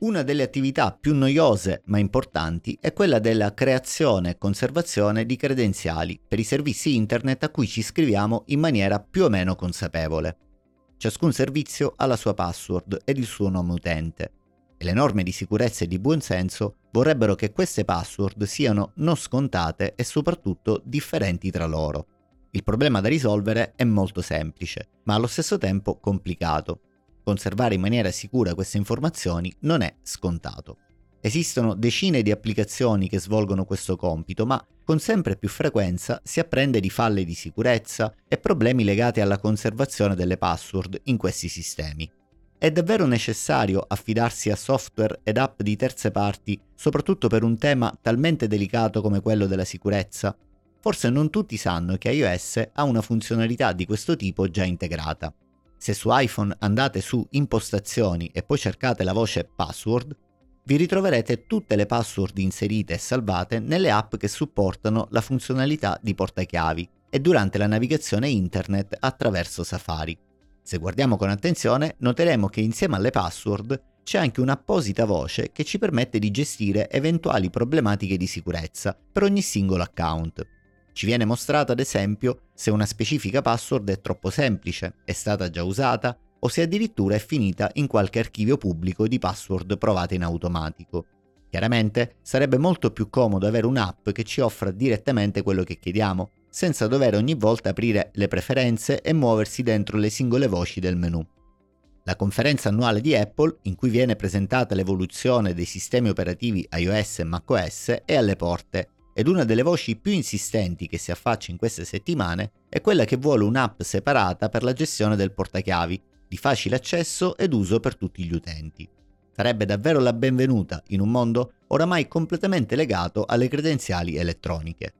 Una delle attività più noiose ma importanti è quella della creazione e conservazione di credenziali per i servizi internet a cui ci iscriviamo in maniera più o meno consapevole. Ciascun servizio ha la sua password ed il suo nome utente e le norme di sicurezza e di buonsenso vorrebbero che queste password siano non scontate e soprattutto differenti tra loro. Il problema da risolvere è molto semplice, ma allo stesso tempo complicato conservare in maniera sicura queste informazioni non è scontato. Esistono decine di applicazioni che svolgono questo compito, ma con sempre più frequenza si apprende di falle di sicurezza e problemi legati alla conservazione delle password in questi sistemi. È davvero necessario affidarsi a software ed app di terze parti, soprattutto per un tema talmente delicato come quello della sicurezza? Forse non tutti sanno che iOS ha una funzionalità di questo tipo già integrata. Se su iPhone andate su impostazioni e poi cercate la voce password, vi ritroverete tutte le password inserite e salvate nelle app che supportano la funzionalità di portachiavi e durante la navigazione internet attraverso Safari. Se guardiamo con attenzione, noteremo che insieme alle password c'è anche un'apposita voce che ci permette di gestire eventuali problematiche di sicurezza per ogni singolo account. Ci viene mostrato ad esempio se una specifica password è troppo semplice, è stata già usata o se addirittura è finita in qualche archivio pubblico di password provate in automatico. Chiaramente sarebbe molto più comodo avere un'app che ci offra direttamente quello che chiediamo, senza dover ogni volta aprire le preferenze e muoversi dentro le singole voci del menu. La conferenza annuale di Apple, in cui viene presentata l'evoluzione dei sistemi operativi iOS e macOS, è alle porte ed una delle voci più insistenti che si affaccia in queste settimane è quella che vuole un'app separata per la gestione del portachiavi, di facile accesso ed uso per tutti gli utenti. Sarebbe davvero la benvenuta in un mondo oramai completamente legato alle credenziali elettroniche.